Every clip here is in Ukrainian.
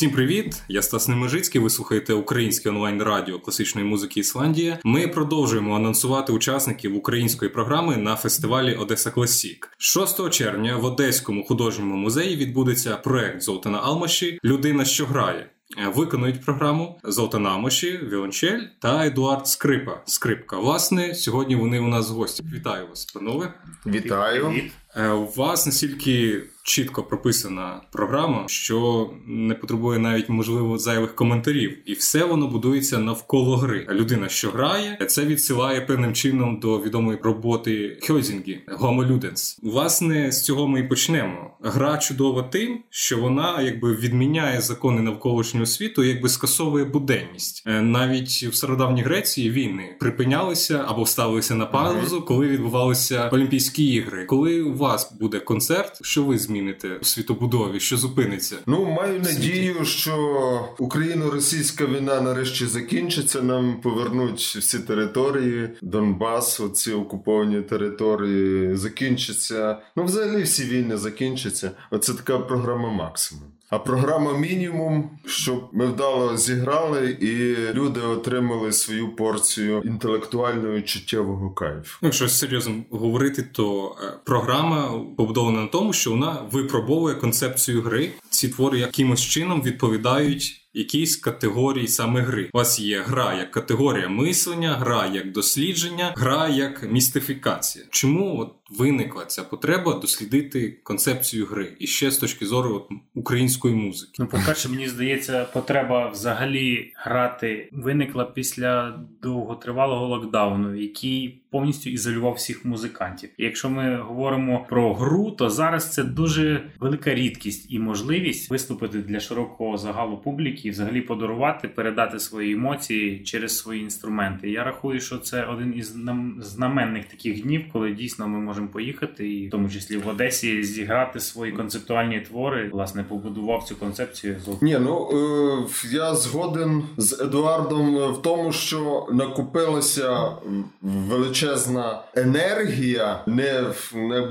Всім привіт! Я Стас Немежицький. Ви слухаєте українське онлайн радіо класичної музики Ісландія. Ми продовжуємо анонсувати учасників української програми на фестивалі Одеса Класік. 6 червня в Одеському художньому музеї відбудеться проект Золотана Алмаші Людина, що грає. Виконують програму Золотана Амоші, Віолончель та Едуард Скрипа. Скрипка. Власне, сьогодні вони у нас гості. Вітаю вас, панове. Вітаю. Е, у вас настільки чітко прописана програма, що не потребує навіть можливо зайвих коментарів, і все воно будується навколо гри. Людина, що грає, це відсилає певним чином до відомої роботи Хьозінгі Homo Ludens. Власне, з цього ми і почнемо. Гра чудова тим, що вона якби відміняє закони навколишнього світу, якби скасовує буденність. Е, навіть в стародавній Греції війни припинялися або ставилися на паузу, коли відбувалися Олімпійські ігри. Коли у вас буде концерт, що ви зміните? Зміните у світобудові? Що зупиниться? Ну маю надію, що Україно-російська війна нарешті закінчиться. Нам повернуть всі території, Донбас, оці окуповані території закінчаться. Ну, взагалі всі війни закінчаться. Оце така програма максимум. А програма мінімум, щоб ми вдало зіграли, і люди отримали свою порцію інтелектуального і чуттєвого кайфу. Ну, якщо серйозно говорити, то е, програма побудована на тому, що вона випробовує концепцію гри. Ці твори якимось чином відповідають якійсь категорії саме гри. У вас є гра як категорія мислення, гра як дослідження, гра як містифікація. Чому от виникла ця потреба дослідити концепцію гри і ще з точки зору от, української музики? Ну, по-перше, мені здається, потреба взагалі грати виникла після довготривалого локдауну, який повністю ізолював всіх музикантів. І якщо ми говоримо про гру, то зараз це дуже велика рідкість і можливість виступити для широкого загалу публіки взагалі подарувати, передати свої емоції через свої інструменти. Я рахую, що це один із знаменних таких днів, коли дійсно ми можемо поїхати, і в тому числі в Одесі зіграти свої концептуальні твори. Власне, побудував цю концепцію. Ні, ну е, я згоден з Едуардом в тому, що накопилася величезна енергія, не не,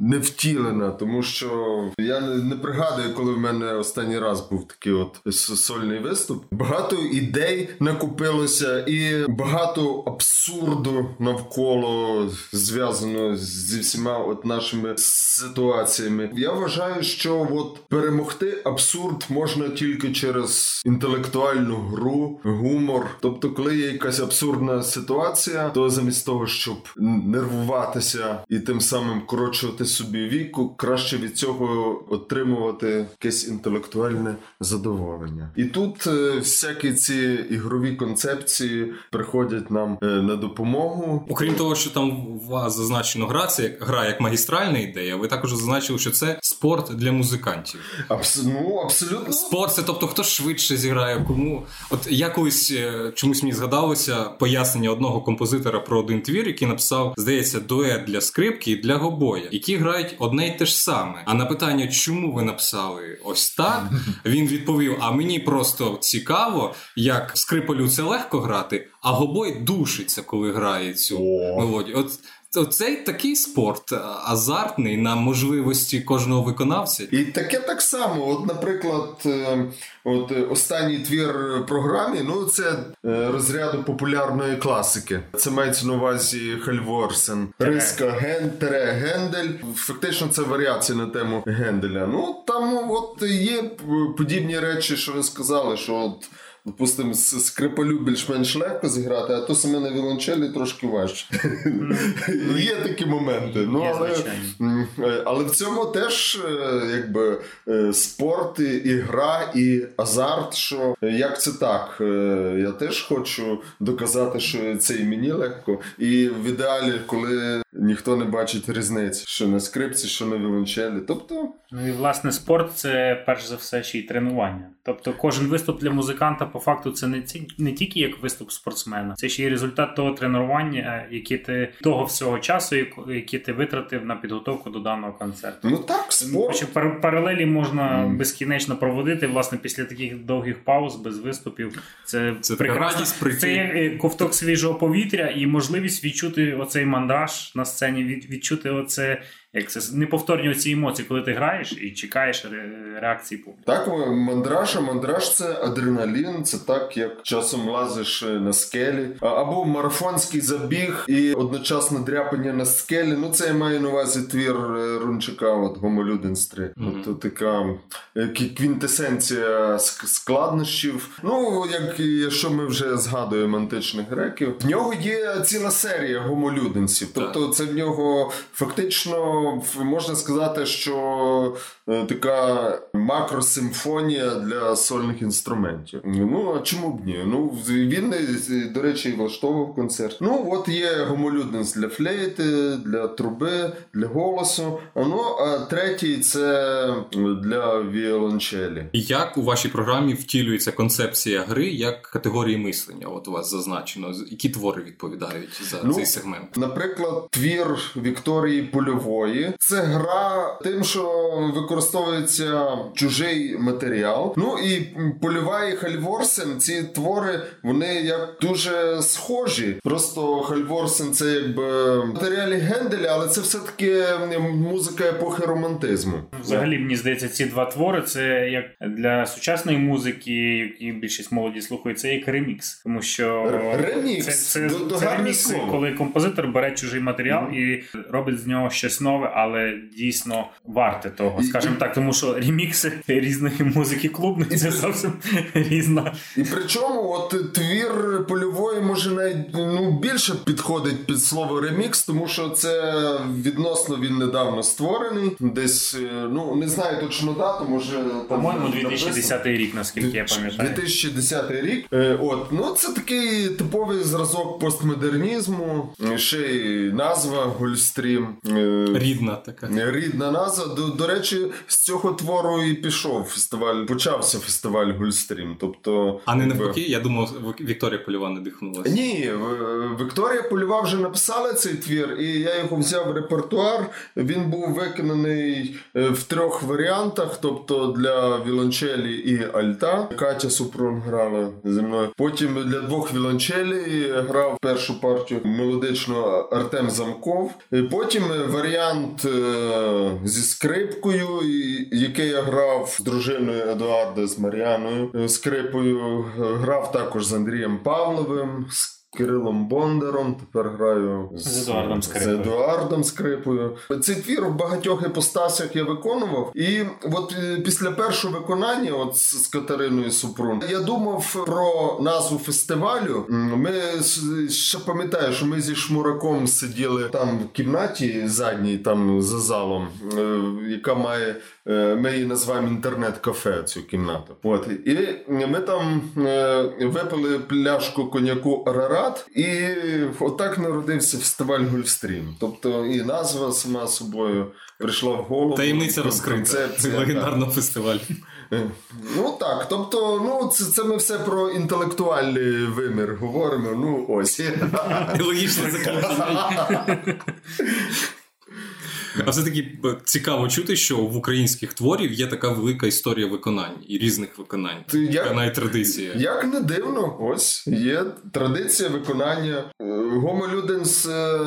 не втілена, тому що я не пригадую, коли в мене останній раз був такий от сольний виступ. Багато ідей накопилося, і багато абсурду навколо зв'язано зі всіма от нашими ситуаціями. Я вважаю, що от перемогти абсурд можна тільки через інтелектуальну гру, гумор. Тобто, коли є якась абсурдна ситуація, то замість того, щоб нервуватися і тим самим корочувати собі віку, краще від цього отримувати якесь інтелектуальне задоволення. І тут е, всякі ці ігрові концепції приходять нам е, на допомогу. Окрім того, що там у вас зазначено гра, це гра як магістральна ідея. Ви також зазначили, що це спорт для музикантів. Абс... ну, абсолютно спорт це тобто хто швидше зіграє, кому от я колись е, чомусь мені згадалося пояснення одного композитора про один твір, який написав, здається, дует для скрипки і для гобоя, які грають одне й те ж саме. А на питання, чому ви написали ось так, він відповів: А мені просто цікаво, як скрипалю це легко грати, а гобой душиться, коли грає цю мелодію. От Оцей такий спорт азартний на можливості кожного виконавця. І таке так само. От, наприклад, е, от е, останній твір програмі, ну це е, розряду популярної класики. Це мається на увазі Хальворсен, Passacaglia на тему Генделя. Фактично, це варіація на тему Генделя. Ну там от є подібні речі, що ви сказали, що от. Допустимо, скрипалю більш-менш легко зіграти, а то саме на віолончелі трошки важче. Ну, є такі моменти. Ну, Але е, але в цьому теж е, якби е, спорт, і гра, і азарт. що Як це так? Я теж хочу доказати, що це і мені легко. І в ідеалі, коли ніхто не бачить різниці, що на скрипці, що на віолончелі. Тобто. Ну і власне спорт це перш за все ще й тренування. Тобто, кожен виступ для музиканта по факту це не ці не тільки як виступ спортсмена, це ще й результат того тренування, яке ти того всього часу, який ти витратив на підготовку до даного концерту. Ну так спорт. Пар- паралелі можна mm. безкінечно проводити власне після таких довгих пауз без виступів. Це це прекрасно. Це ковток свіжого повітря і можливість відчути оцей мандаж на сцені, відчути оце як це неповторні ці емоції, коли ти граєш і чекаєш реакції публіки. Так, мандраж, а мандраж це адреналін, це так, як часом лазиш на скелі, або марафонський забіг і одночасно дряпання на скелі. Ну, це я маю на увазі твір е, Рунчика, от Гомолюденс 3. Mm-hmm. Тобто така е, квінтесенція складнощів. Ну, як що ми вже згадуємо античних греків, в нього є ціла серія гомолюденців. Тобто, це в нього фактично можна сказати, що е, така макросимфонія для сольних інструментів. Ну а чому б ні? Ну він до речі влаштовував концерт. Ну от є гомолюденс для флейти, для труби, для голосу. Ну а третій це для віолончелі. Як у вашій програмі втілюється концепція гри як категорії мислення? От у вас зазначено, які твори відповідають за ну, цей сегмент? Наприклад, твір Вікторії Польової це гра тим, що використовується чужий матеріал. Ну і Польова і Хальворсен ці твори вони як дуже схожі. Просто Хальворсен це якби матеріалі Генделя, але це все таки музика епохи романтизму. Взагалі мені здається, ці два твори це як для сучасної музики, які більшість молоді слухають, це як ремікс, тому що ремікс. це, це, це, це ремікс, коли композитор бере чужий матеріал mm-hmm. і робить з нього щось нове, але дійсно варте того, скажімо так, тому що ремікси різної музики клубної це зовсім різна. І причому, от твір польової може навіть ну більше підходить під слово ремікс, тому що це відносно він недавно створений. Десь ну не знаю точно дату, може по-моєму 2010 рік, наскільки я пам'ятаю. 2010 рік. Е, от ну це такий типовий зразок постмодернізму, ще й назва Гольстрім. Е, рідна така рідна назва. До, до речі, з цього твору і пішов фестиваль. Почався фестиваль Гольстрім. Тобто, а не навпаки, я думав, Вікторія Польова надихнулася. Ні, Вікторія Польова вже написала цей твір, і я його взяв в репертуар. Він був виконаний е, в трьох варіантах: тобто для вілончелі і Альта. Катя Супрун грала зі мною. Потім для двох вілончелі грав першу партію мелодично Артем Замков. Потім варіант е, зі скрипкою, який я грав з дружиною Едуарда з Мар'яною е, скрипою. Грав також з Андрієм Павловим. Кирилом Бондаром, тепер граю з, з Едуардом Скрипою. З Едуардом Скрипою. Цей твір в багатьох іпостасях я виконував. І от е, після першого виконання, от з Катериною Супрун, я думав про назву фестивалю. Ми ще пам'ятаю, що ми зі Шмураком сиділи там в кімнаті задній, там за залом, е, яка має. Е, ми її називаємо інтернет-кафе цю кімнату. От і ми там випили пляшку коньяку Арара. Арарат, і отак народився фестиваль Гольфстрім. Тобто і назва сама собою прийшла в голову. Таємниця розкрита легендарного фестивалю. Ну так, тобто, ну це це ми все про інтелектуальний вимір говоримо. Ну ось. Логічне заключення. А все таки е, цікаво чути, що в українських творів є така велика історія виконань і різних виконань. Як, навіть традиція. Як не дивно, ось є традиція виконання. Е, Гомо Люденс е,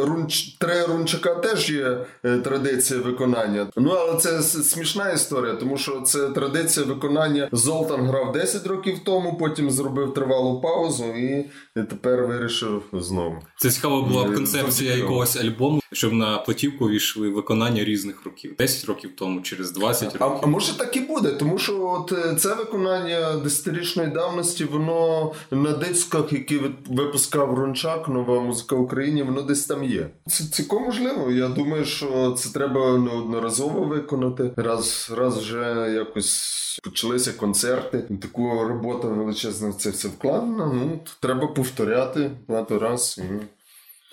Рунч Тре Рунчака теж є традиція виконання. Ну але це смішна історія, тому що це традиція виконання. Золтан грав 10 років тому, потім зробив тривалу паузу і тепер вирішив знову. Це цікава була б концепція якогось альбому, щоб на платівку війшов вийшли виконання різних років, 10 років тому, через 20 років. А, а може так і буде, тому що от е, це виконання десятирічної давності, воно на дисках, які випускав Рончак, нова музика Україні, воно десь там є. Це цілком можливо. Я думаю, що це треба неодноразово виконати. Раз раз вже якось. Почалися концерти, таку робота величезна це все вкладена. Ну треба повторяти багато раз.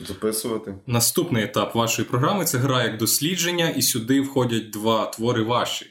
Записувати наступний етап вашої програми це гра як дослідження, і сюди входять два твори ваші.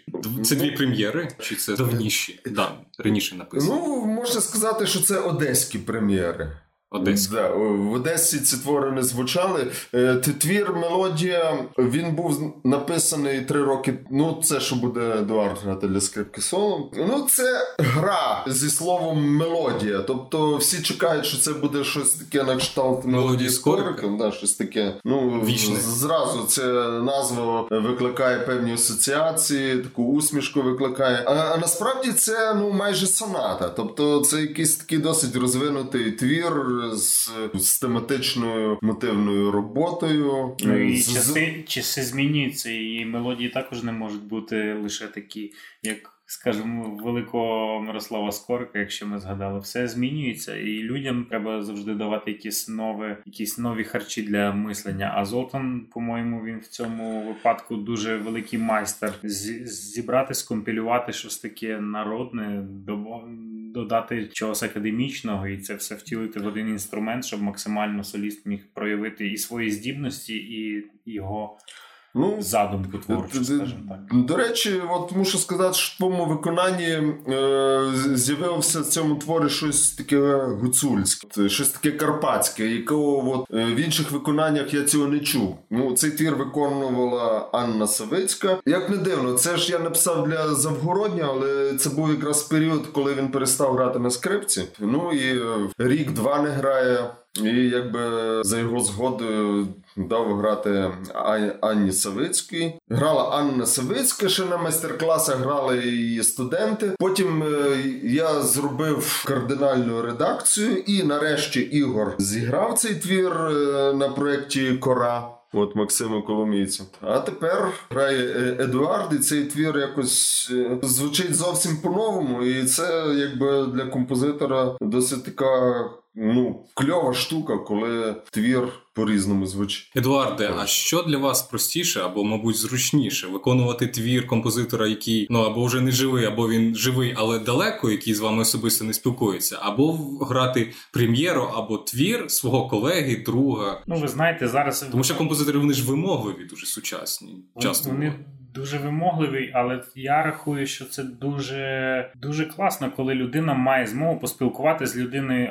Це дві прем'єри, чи це давніші? Да, раніше написано. Ну можна сказати, що це одеські прем'єри. Одеська. Да, в Одесі ці твори не звучали. Е, Твір мелодія він був написаний три роки. Ну, це що буде Едуард грати для скрипки соло. Ну, це гра зі словом мелодія. Тобто всі чекають, що це буде щось таке на кшталт мелодії з кориком. Да, щось таке. Ну Вічне. зразу це назва викликає певні асоціації, таку усмішку викликає. А, а насправді це ну майже соната. Тобто це якийсь такий досить розвинутий твір з, систематичною мотивною роботою. Ну і З- часи, часи змінюються, і мелодії також не можуть бути лише такі, як. Скажімо, великого Мирослава Скорика, якщо ми згадали, все змінюється, і людям треба завжди давати якісь нові, якісь нові харчі для мислення. А Золтан, по-моєму, він в цьому випадку дуже великий майстер Зі- зібрати, скомпілювати щось таке народне, додати чогось академічного, і це все втілити в один інструмент, щоб максимально соліст міг проявити і свої здібності, і його ну, задумку творчу, скажімо так. До речі, от мушу сказати, що в твоєму виконанні е, з'явилося в цьому творі щось таке гуцульське, щось таке карпатське, якого от, е, в інших виконаннях я цього не чув. Ну, цей твір виконувала Анна Савицька. Як не дивно, це ж я написав для Завгородня, але це був якраз період, коли він перестав грати на скрипці. Ну і е, рік-два не грає. І якби за його згодою дав грати Анні Савицькій. Грала Анна Савицька ще на майстер-класах, грали її студенти. Потім е, я зробив кардинальну редакцію, і нарешті Ігор зіграв цей твір е, на проєкті Кора. От Максиму Коломійцю. А тепер грає е, Едуард, і цей твір якось звучить зовсім по-новому. І це якби для композитора досить така ну, кльова штука, коли твір по-різному звучить. Едуарде, а що для вас простіше або, мабуть, зручніше виконувати твір композитора, який ну або вже не живий, або він живий, але далеко, який з вами особисто не спілкується, або грати прем'єру або твір свого колеги, друга. Ну, ви знаєте, зараз Тому що композитори вони ж вимогливі, дуже сучасні. Часто вони. Дуже вимогливі, але я рахую, що це дуже дуже класно, коли людина має змогу поспілкуватися з людиною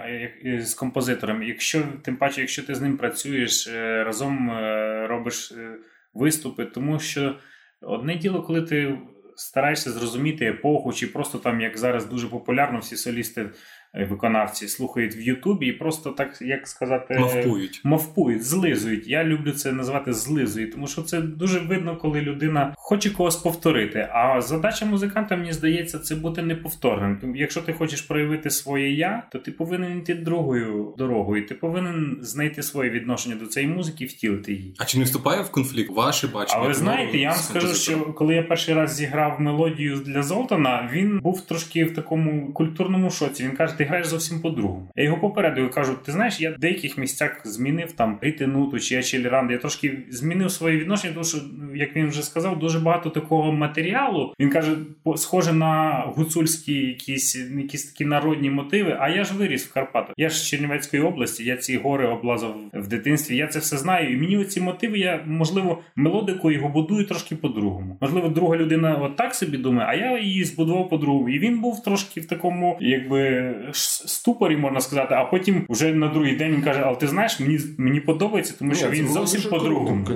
е, з композитором. Якщо тим паче, якщо ти з ним працюєш е, разом е, робиш е, виступи, тому що одне діло, коли ти стараєшся зрозуміти епоху, чи просто там, як зараз дуже популярно, всі солісти. Виконавці слухають в Ютубі і просто так, як сказати, мавпують. мавпують, злизують. Я люблю це називати злизують, тому що це дуже видно, коли людина хоче когось повторити. А задача музиканта, мені здається, це бути неповторним. Якщо ти хочеш проявити своє я, то ти повинен йти другою дорогою. Ти повинен знайти своє відношення до цієї музики і втілити її. А чи не вступає в конфлікт ваше бачення? А ви твору знаєте, я вам скажу, що коли я перший раз зіграв мелодію для Золтана, він був трошки в такому культурному шоці. Він каже, ти граєш зовсім по-другому. Я його попередив кажу: ти знаєш, я в деяких місцях змінив там ритинуту чи ачеліранди. Я трошки змінив своє відношення, тому що, як він вже сказав, дуже багато такого матеріалу. Він каже, схоже на гуцульські якісь, якісь такі народні мотиви. А я ж виріс в Карпатах. Я ж з Чернівецької області, я ці гори облазав в дитинстві. Я це все знаю. І мені оці мотиви, я можливо мелодику його будую трошки по-другому. Можливо, друга людина от так собі думає, а я її збудував по-другому. І він був трошки в такому, якби ступорі, можна сказати. А потім вже на другий день він каже: Але ти знаєш, мені мені подобається, тому що це він зовсім по-другому.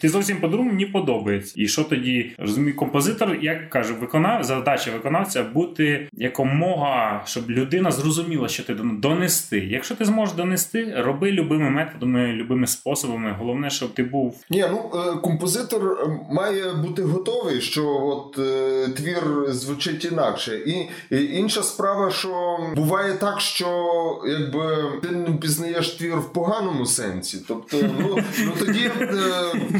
Ти зовсім по-другому мені подобається. І що тоді розумію, композитор, як каже, виконав задача виконавця бути якомога, щоб людина зрозуміла, що ти донести. Якщо ти зможеш донести, роби любими методами, любими способами. Головне, щоб ти був Ні, ну е, композитор е, має бути готовий, що от е, твір звучить інакше. І інша справа, що буває так, що якби ти не впізнаєш твір в поганому сенсі. Тобто, ну, ну тоді е,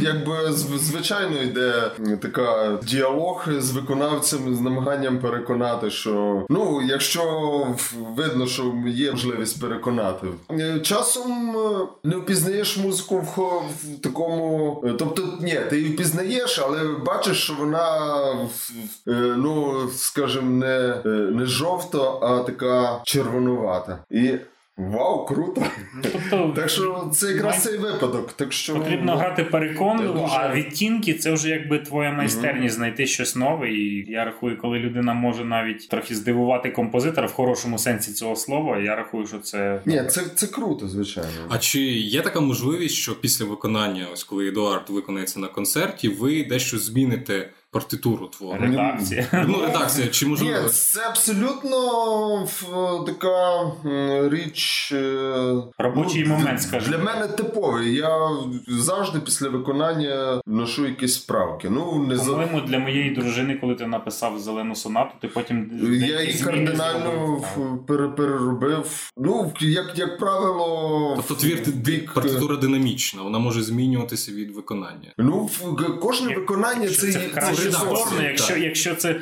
якби звичайно йде така діалог з виконавцем з намаганням переконати, що ну, якщо видно, що є можливість переконати. Е, Часом е, не впізнаєш музику в, в такому. Тобто, ні, ти її впізнаєш, але бачиш, що вона ну, скажімо, не, не жовто, а така червонувата. І Вау, круто! Ну, тобто, Так що це якраз цей випадок. Так що Потрібно ну, грати переконливо, дуже- а відтінки це вже якби твоя майстерність знайти щось нове. І я рахую, коли людина може навіть трохи здивувати композитора в хорошому сенсі цього слова, я рахую, що це Ні, це, це круто, звичайно. А чи є така можливість, що після виконання, ось коли Едуард виконається на концерті, ви дещо зміните партитуру твору? редакція. Ну, редакція, чи Ні, це абсолютно в- така річ. е, Робочий момент, скажімо. Для мене типовий. Я завжди після виконання ношу якісь справки. Ну, не за... Для моєї дружини, коли ти написав зелену сонату, ти потім Я її кардинально зробив. Переробив. Ну, як, як правило, Тобто твір бік- партитура динамічна, вона може змінюватися від виконання. Ну, в- кожне Як- виконання це, це так. якщо, якщо це.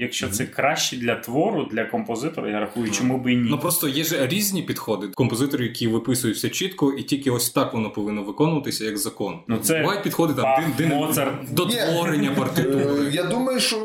Якщо це краще для твору, для композитора, я рахую, чому би і ні. Ну просто є ж різні підходи. Композитори, які виписують все чітко, і тільки ось так воно повинно виконуватися як закон. Ну, це Бувають підходи там Бах, дин, дин, Моцарт. до творення Е, партитури. Я думаю, що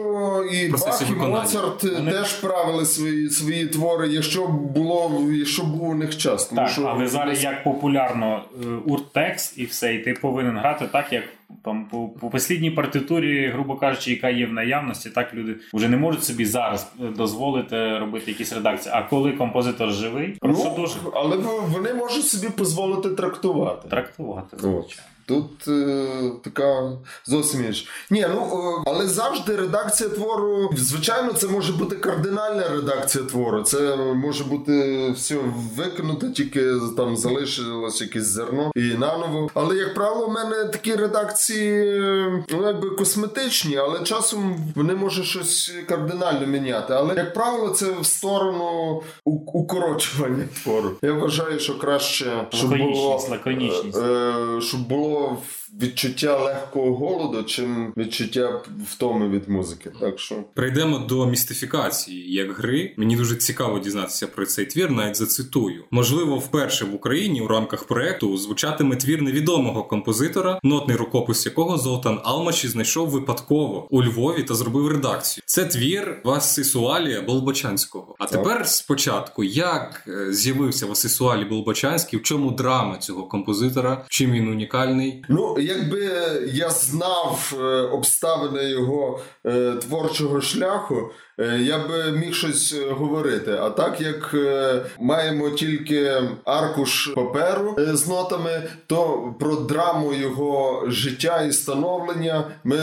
і Бах, і. Моцарт Вони- теж правили свої, свої твори, якщо було, якщо був у них час. Тому Так, що але зараз як популярно е, уртекст і все, і ти повинен грати так, як там по, по послідній партитурі, грубо кажучи, яка є в наявності, так люди вже не можуть собі зараз е, дозволити робити якісь редакції. А коли композитор живий, ну, дуже але вони можуть собі дозволити трактувати. трактувати. Звичайно. Тут е, така зовсім інша. Ні, ну е, але завжди редакція твору. Звичайно, це може бути кардинальна редакція твору. Це може бути все викинуто, тільки там залишилось якесь зерно і наново. Але як правило, в мене такі редакції е, ну, якби косметичні, але часом вони можуть щось кардинально міняти. Але як правило, це в сторону укорочування твору. Я вважаю, що краще щоб було Лаконічність, лаконічність. Е, щоб було відчуття легкого голоду, чим відчуття втоми від музики. Так що Прийдемо до містифікації як гри. Мені дуже цікаво дізнатися про цей твір, навіть зацитую. Можливо, вперше в Україні у рамках проекту звучатиме твір невідомого композитора, нотний рукопис якого Золтан Алмаші знайшов випадково у Львові та зробив редакцію. Це твір Васисуалія Болбочанського. А Так. тепер спочатку, як е, з'явився Васисуалі Болбочанський, в чому драма цього композитора, чим він унікальний? Ну, якби я знав е, обставини його е, творчого шляху, е, я би міг щось говорити. А так як маємо тільки аркуш паперу з нотами, то про драму його життя і становлення ми,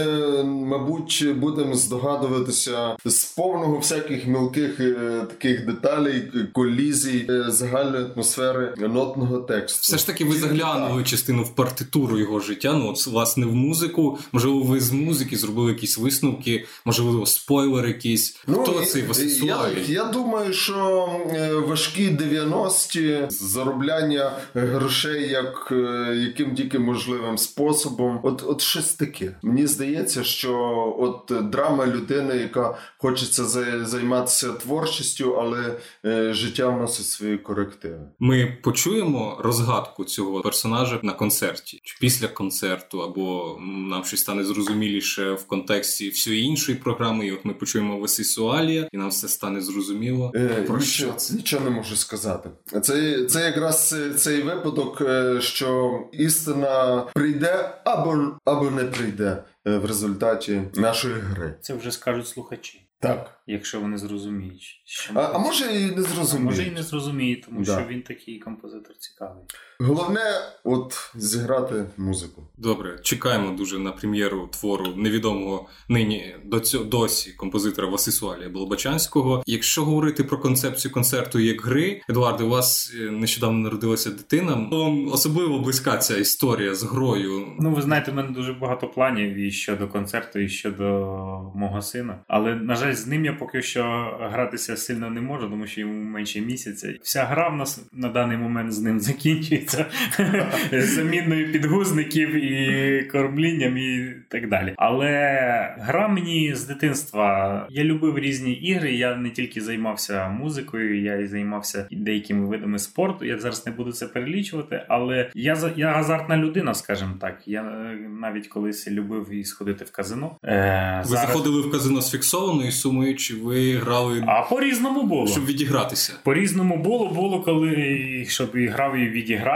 мабуть, будемо здогадуватися з повного всяких мілких таких деталей, колізій, загальної атмосфери нотного тексту. Все ж таки, ви заглянули частину в партитуру його життя. Ну, от власне в музику. Можливо, ви з музики зробили якісь висновки, можливо, спойлер якийсь. Хто і- цей я, я думаю, що е, важкі 90-ті заробляння грошей як е, яким тільки можливим способом. От, от щось таке. Мені здається, що от драма людини, яка хочеться за- займатися творчістю, але е, життя вносить свої корективи. Ми почуємо розгадку цього персонажа на концерті, після концерту, або нам щось стане зрозуміліше в контексті всієї іншої програми. І от ми почуємо Васисуалія, і нам все стане зрозуміло. Е, Про нічого, що це? нічого не можу сказати. Це, це якраз е, цей випадок, е, що істина прийде або, або не прийде е, в результаті нашої гри. Це вже скажуть слухачі, Так. якщо вони зрозуміють. Що А, а може і не А може і не зрозуміють, тому Да. що він такий композитор цікавий. Головне, от зіграти музику. Добре, чекаємо дуже на прем'єру твору невідомого нині до цього досі композитора Васисуалія Болбачанського. Якщо говорити про концепцію концерту як гри, Едуарде, у вас е, нещодавно народилася дитина. Вам особливо близька ця історія з грою. Ну, ви знаєте, в мене дуже багато планів і щодо концерту, і щодо мого сина. Але, на жаль, з ним я поки що гратися сильно не можу, тому що йому менше місяця. Вся гра в нас на даний момент з ним закінчується заміною підгузників і кормлінням і так далі. Але гра мені з дитинства. Я любив різні ігри. Я не тільки займався музикою, я і займався деякими видами спорту. Я зараз не буду це перелічувати, але я я азартна людина, скажімо так. Я е, навіть колись любив і сходити в казино. Е, Ви заходили в казино з фіксованою сумою, чи ви грали А по-різному було. щоб відігратися? По-різному було, було, коли щоб і грав і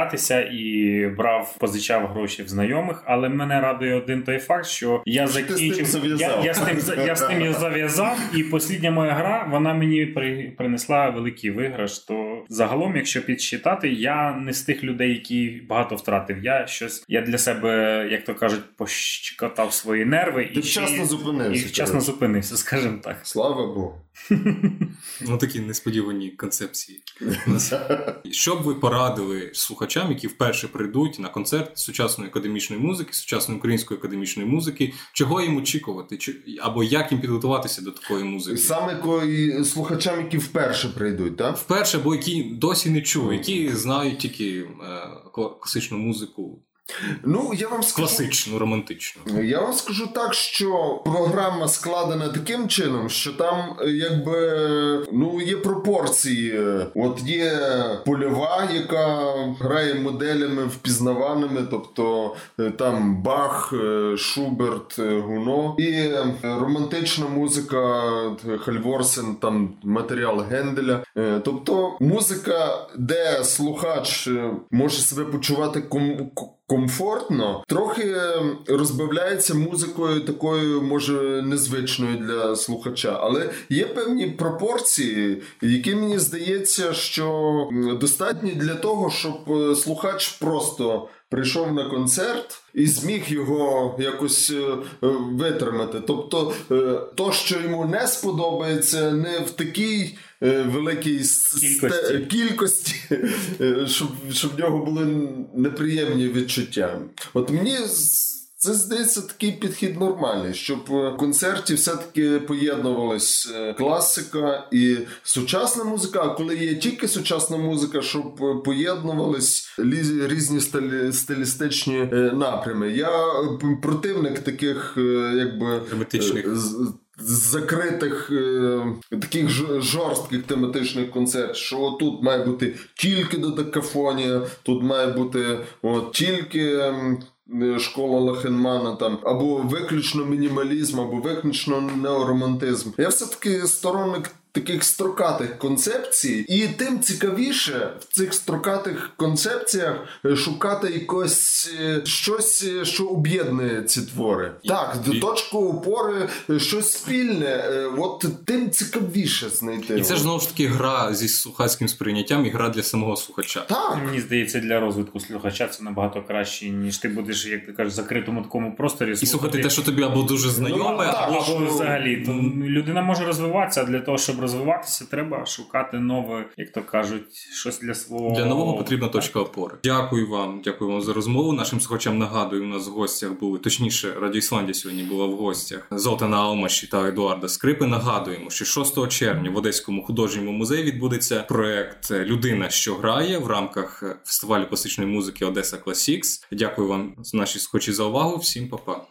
відігратися, і брав, позичав гроші в знайомих. Але мене радує один той факт, що я закінчив. Я, я, з тим, я з тим я зав'язав, і послідня моя гра вона мені при, принесла великий виграш. То загалом, якщо підсчитати, я не з тих людей, які багато втратив. Я щось я для себе, як то кажуть, пощекотав свої нерви Ти і вчасно і зупинився. вчасно зупинився, скажімо так. Слава Богу. Ну такі несподівані концепції. Що б ви порадили слухачам, які вперше прийдуть на концерт сучасної академічної музики, сучасної української академічної музики, чого їм очікувати, або як їм підготуватися до такої музики? Саме кої слухачам, які вперше прийдуть, так? Вперше, бо які досі не чули, які знають тільки е, класичну музику, Ну, я вам скажу. класичну, романтичну. Я вам скажу так, що програма складена таким чином, що там е, якби ну є пропорції. От є польова, яка грає моделями впізнаваними, тобто е, там Бах, е, Шуберт, Гуно, і романтична музика Хальворсен, там матеріал Генделя. Тобто музика, де слухач може себе почувати ком- комфортно, трохи е, розбавляється музикою такою, може, незвичною для слухача, але є певні пропорції, які мені здається, що достатні для того, щоб е, слухач просто. Прийшов на концерт і зміг його якось е, е, витримати. Тобто, то, що йому не сподобається, не в такій великій Кількості. кількості, е, щоб, щоб в нього були неприємні відчуття. От мені це здається такий підхід нормальний, щоб е, в концерті все-таки поєднувалась е, класика і сучасна музика. А коли є тільки сучасна музика, щоб е, поєднувались різні стилі- стилістичні е, напрями. Я е, противник таких, е, якби Тематичних. Закритих е, таких жорстких тематичних концертів, що тут має бути тільки додекафонія, тут має бути от, тільки. ем, е, Школа Лахенмана там або виключно мінімалізм, або виключно неоромантизм. Я все-таки сторонник таких строкатих концепцій, і тим цікавіше в цих строкатих концепціях е, шукати якось е, щось, е, що об'єднує ці твори. І- Так, і- точку опори, щось спільне. От тим цікавіше знайти. І це ж знову ж таки гра зі слухацьким сприйняттям і гра для самого слухача. так. Мені здається, для розвитку слухача це набагато краще, ніж ти будеш, як ти кажеш, в закритому такому просторі. І слухати те, що тобі або дуже знайоме, так, або або що- взагалі. То людина може розвиватися, для того, щоб розвиватися, треба шукати нове, як то кажуть, щось для свого Для нового потрібна точка опори. Дякую вам, дякую вам за розмову. Нашим слухачам нагадую, у нас в гостях були точніше, Радіо Ісландія сьогодні була в гостях Золтана Алмаші та Едуарда Скрипи. Нагадуємо, що 6 червня в Одеському художньому музеї відбудеться проект Людина, що грає в рамках фестивалю класичної музики Одеса Класікс. Дякую вам, наші слухачі, за увагу. Всім па-па.